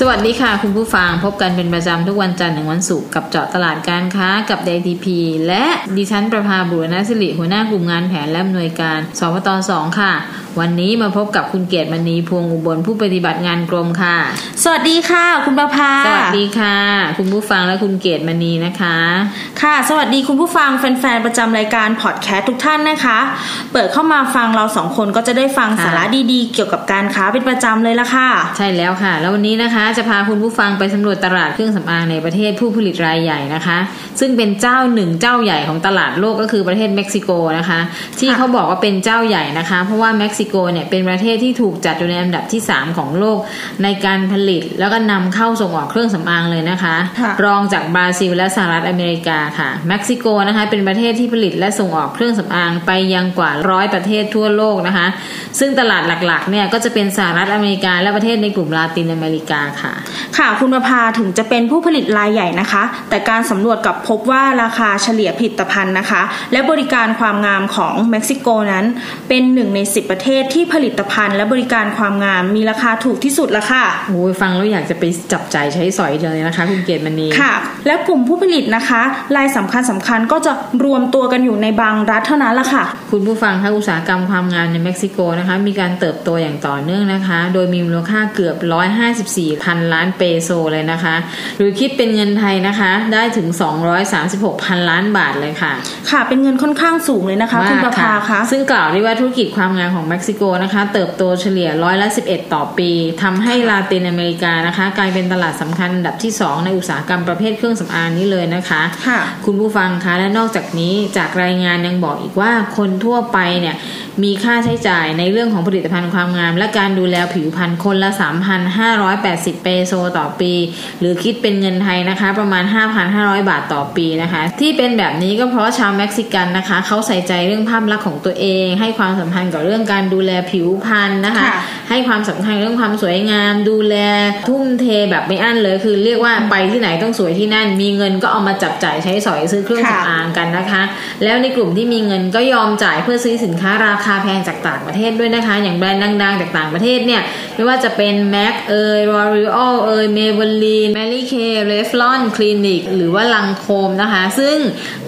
สวัสดีค่ะ คุณผู้ฟังพบกันเป็นประจำทุกวันจันทร์ถึงวันศุกร์กับเจาะตลาดการค้ากับ DTP และดิฉันประภาบุรณสิริหัวหน้ากลุ่มงานแผนและอำนวยการสพตสองค่ะ วันนี้มาพบกับคุณเกียรติมณีพวงอุบลผู้ปฏิบัติงานกรมค่ะ สวัสดีค่ะ คุณประภาสวัสดีค่ะ คุณผู้ฟังและคุณเกียรติมณีนะคะ ค่ะ สวัสดีคุณผู้ฟังแฟนๆประจำรายการพอดแคสต์ทุกท่านนะคะ เปิดเข้ามาฟังเราสองคนก็จะได้ฟังค่ะสาระดีๆ เกี่ยวกับการค้าเป็นประจำเลยละค่ะ ใช่แล้วค่ะ แล้ววันนี้นะคะจะพาคุณผู้ฟังไปสำรวจตลาดเครื่องสำอางในประเทศผู้ผลิตรายใหญ่นะคะ ซึ่งเป็นเจ้าหนึ่งเจ้าใหญ่ของตลาดโลกก็คือประเทศเม็กซิโกนะคะ ที่เขาบอกว่าเป็นเจ้าใหญ่นะคะ เพราะว่าเม็กซิโกเนี่ยเป็นประเทศที่ถูกจัดอยู่ในอันดับที่ 3 ของโลกในการผลิตแล้วก็นำเข้าส่งออกเครื่องสำอางเลยนะคะค่ะรองจากบราซิลและสหรัฐอเมริกาค่ะเม็กซิโกนะคะเป็นประเทศที่ผลิตและส่งออกเครื่องสำอางไปยังกว่าร้อยประเทศทั่วโลกนะคะ ซึ่งตลาดหลักๆเนี่ยก็จะเป็นสหรัฐอเมริกาและประเทศในกลุ่มลาตินอเมริกาค่ะค่ะคุณประภาถึงจะเป็นผู้ผลิตรายใหญ่นะคะ แต่การสำรวจกลับพบว่าราคาเฉลี่ยผลิตภัณฑ์นะคะ และบริการความงามของเม็กซิโกนั้น เป็นหนึ่งใน 10 ประเทศที่ผลิตภัณฑ์ และบริการความงามมีราคาถูกที่สุดละค่ะโอ้ยฟังแล้วอยากจะไปจับจ่ายใช้สอยเลยนะคะ คุณเกศมณีค่ะ และกลุ่มผู้ผลิตนะคะรายสำคัญสำคัญก็จะรวมตัวกันอยู่ในบางรัฐเท่านั้นละค่ะ คุณผู้ฟังคะอุตสาหกรรมความงามในเม็กซิโกนะคะ มีการเติบโตอย่างต่อเนื่องนะคะ โดยมีมูลค่าเกือบ 154พันล้านเปโซเลยนะคะ หรือคิดเป็นเงินไทยนะคะ ได้ถึง 236พันล้านบาทเลยค่ะ ค่ะเป็นเงินค่อนข้างสูงเลยนะคะคุณประภาคะซึ่งกล่าวได้ว่าธุรกิจความงามของเม็กซิโกนะคะ เติบโตเฉลี่ยร้อยละ11 ต่อปีทำให้ลาตินอเมริกานะคะ กลายเป็นตลาดสำคัญอันดับที่ 2 ในอุตสาหกรรมประเภทเครื่องสำอางนี้เลยนะคะค่ะคุณผู้ฟังคะและนอกจากนี้จากรายงานยังบอกอีกว่าคนทั่วไปเนี่ยมีค่าใช้จ่ายในเรื่องของผลิตภัณฑ์ความงาม และการดูแลผิวพรรณคนละ 3,580เปโซต่อปี หรือคิดเป็นเงินไทยนะคะ ประมาณ 5,500 บาทต่อปีนะคะ ที่เป็นแบบนี้ก็เพราะชาวเม็กซิกันนะคะเขาใส่ใจเรื่องภาพลักษณ์ของตัวเอง ให้ความสำคัญกับเรื่องการดูแลผิวพรรณนะคะคะ ให้ความสำคัญเรื่องความสวยงาม ดูแลทุ่มเทแบบไม่อั้นเลย คือเรียกว่าไปที่ไหนต้องสวยที่นั่น มีเงินก็เอามาจับจ่ายใช้สอยซื้อเครื่องค่ะสำอางกันนะคะ แล้วในกลุ่มที่มีเงินก็ยอมจ่ายเพื่อซื้อสินค้าราคาแพงจากต่างประเทศด้วยนะคะ อย่างแบรนด์ดังๆจากต่างประเทศเนี่ยไม่ว่าจะเป็น MAC เอ่ย L'Oreal เอ่ย Maybelline Mary Kay Revlon Clinique หรือว่าลังโคมนะคะ ซึ่ง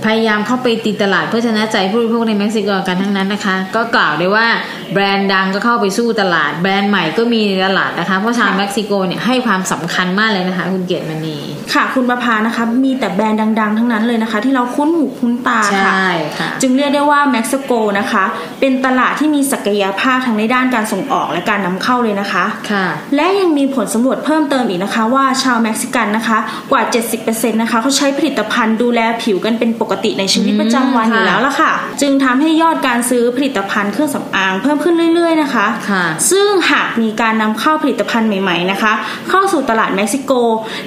พยายามเข้าไปตีตลาดเพื่อชนะใจผู้บริโภคในเม็กซิโกกันทั้งนั้นนะคะ ก็กล่าวได้ว่าแบรนด์ดังก็เข้าไปสู้ตลาดแบรนด์ใหม่ก็มีในตลาดนะคะ เพราะชาวเม็กซิโกเนี่ยให้ความสำคัญมากเลยนะคะ คุณเกียรติมณีค่ะ คุณประภานะคะ มีแต่แบรนด์ดัง ๆ ทั้งนั้นเลยนะคะ ที่เราคุ้นหูคุ้นตาใชค่ะ่ค่ะ จึงเรียกได้ว่าเม็กซิโกนะคะ เป็นตลาดที่มีศักยภาพทั้งในด้านการส่งออกและการนำเข้าเลยนะคะค่ะ และยังมีผลสำรวจเพิ่มเติมอีกนะคะ ว่าชาวเม็กซิกันนะคะกว่า 70%นะคะเขาใช้ผลิตภัณฑ์ดูแลผิวกันเป็นปกติในชีวิตประจำวันอืมอยู่แล้วล่ะค่ะ จึงทำให้ยอดการซื้อผลิตภัณฑ์เครื่องสำอางเพิ่มขึ้นเรื่อย ๆนะคะค่ะ ซึ่งหากมีการนำเข้าผลิตภัณฑ์ใหม่ๆนะคะ เข้าสู่ตลาดเม็กซิโก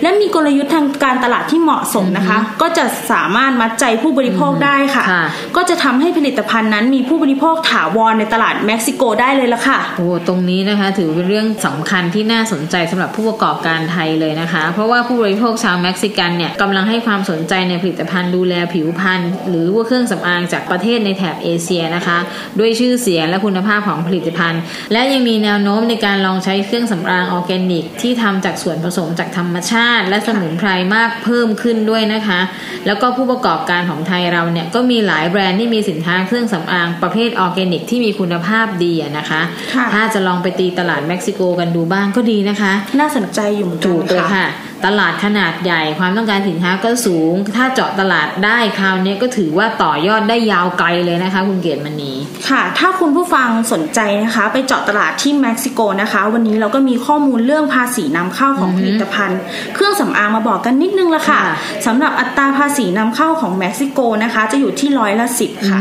และมีกลยุทธ์ทางการตลาดที่เหมาะสมนะคะ ก็จะสามารถมัดใจผู้บริโภคได้ค่ะค่ะก็จะทำให้ผลิตภัณฑ์นั้นมีผู้บริโภคถาวรในตลาดเม็กซิโกได้เลยละค่ะโอ้ตรงนี้นะคะถือเป็นเรื่องสำคัญที่น่าสนใจสำหรับผู้ประกอบการไทยเลยนะคะ เพราะว่าผู้บริโภคชาวเม็กซิกันเนี่ยกำลังให้ความสนใจในผลิตภัณฑ์ดูแลผิวพรรณหรือว่าเครื่องสำอางจากประเทศในแถบเอเชียนะคะ ด้วยชื่อเสียงและคุณภาพของผลิตภัณฑ์ และยังมีแนวโน้มในการลองใช้เครื่องสำอางออร์แกนิก ที่ทำจากส่วนผสมจากธรรมชาติ และสมุนไพรมากเพิ่มขึ้นด้วยนะคะ แล้วก็ผู้ประกอบการของไทยเราเนี่ยก็มีหลายแบรนด์ที่มีสินค้าเครื่องสำอางประเภทออร์แกนิก ที่มีคุณภาพดีอะนะคะค่ะถ้าจะลองไปตีตลาดเม็กซิโกกันดูบ้างก็ดีนะคะ น่าสนใจอยู่เหมือนกันถูกเลยนค่ะค่ะตลาดขนาดใหญ่ความต้องการสินค้าก็สูง ถ้าเจาะตลาดได้คราวนี้ก็ถือว่าต่อยอดได้ยาวไกลเลยนะคะ คุณเกียรติมณีค่ะ ถ้าคุณผู้ฟังสนใจนะคะ ไปเจาะตลาดที่เม็กซิโกนะคะ วันนี้เราก็มีข้อมูลเรื่องภาษีนำเข้าของผลิตภัณฑ์ เครื่องสำอางมาบอกกันนิดนึงละค่ะค่ะสำหรับอัตราภาษีนำเข้าของเม็กซิโกนะคะ จะอยู่ที่ร้อยละสิบค่ะ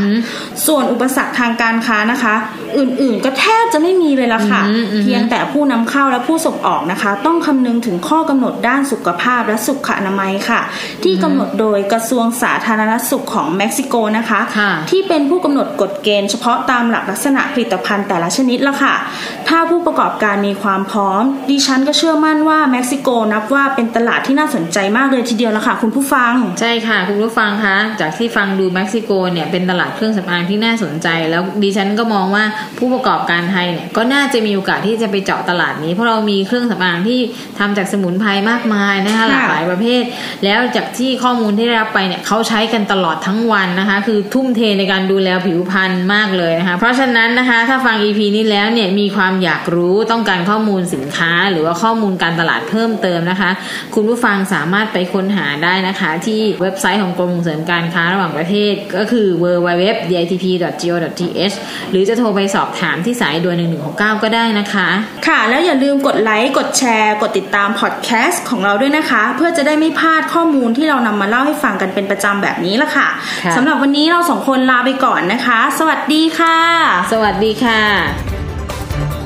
ส่วนอุปสรรคทางการค้านะคะ อื่นๆก็แทบจะไม่มีเลยละค่ะอืมอืมเพียงแต่ผู้นำเข้าและผู้ส่งออกนะคะ ต้องคำนึงถึงข้อกำหนดด้านสุขภาพและสุขอนามัยค่ะ ที่กำหนดโดยกระทรวงสาธารณสุขของเม็กซิโกนะคะค่ะที่เป็นผู้กำหนดกฎเกณฑ์เฉพาะตามหลักลักษณะผลิตภัณฑ์แต่ละชนิดละค่ะถ้าผู้ประกอบการมีความพร้อม ดิฉันก็เชื่อมั่นว่าเม็กซิโกนับว่าเป็นตลาดที่น่าสนใจมากเลยทีเดียวละค่ะคุณผู้ฟัง ใช่ค่ะ คุณผู้ฟังคะจากที่ฟังดูเม็กซิโกเนี่ยเป็นตลาดเครื่องสำอางที่น่าสนใจ แล้วดิฉันก็มองว่าผู้ประกอบการไทยเนี่ยก็น่าจะมีโอกาสที่จะไปเจาะตลาดนี้เพราะเรามีเครื่องสำอางที่ทำจากสมุนไพรมากมายนะคะหลากหลายประเภท แล้วจากที่ข้อมูลที่ได้รับไปเนี่ยเขาใช้กันตลอดทั้งวันนะคะ คือทุ่มเทในการดูแลผิวพรรณมากเลยนะคะเพราะฉะนั้นนะคะ ถ้าฟัง EP นี้แล้วเนี่ยมีความอยากรู้ต้องการข้อมูลสินค้า หรือว่าข้อมูลการตลาดเพิ่มเติมนะคะ คุณผู้ฟังสามารถไปค้นหาได้นะคะ ที่เว็บไซต์ของกรมส่งเสริมการค้าระหว่างประเทศ ก็คือ www.ditp.go.th หรือจะโทรไปสอบถามที่สายด่วน1169 ก็ได้นะคะ ค่ะ แล้วอย่าลืมกดไลค์กดแชร์ กดติดตามพอดแคสต์ของเราด้วยนะคะ เพื่อจะได้ไม่พลาดข้อมูลที่เรานำมาเล่าให้ฟังกันเป็นประจำแบบนี้ละค่ะค่ะสำหรับวันนี้เราสองคนลาไปก่อนนะคะ สวัสดีค่ะ สวัสดีค่ะ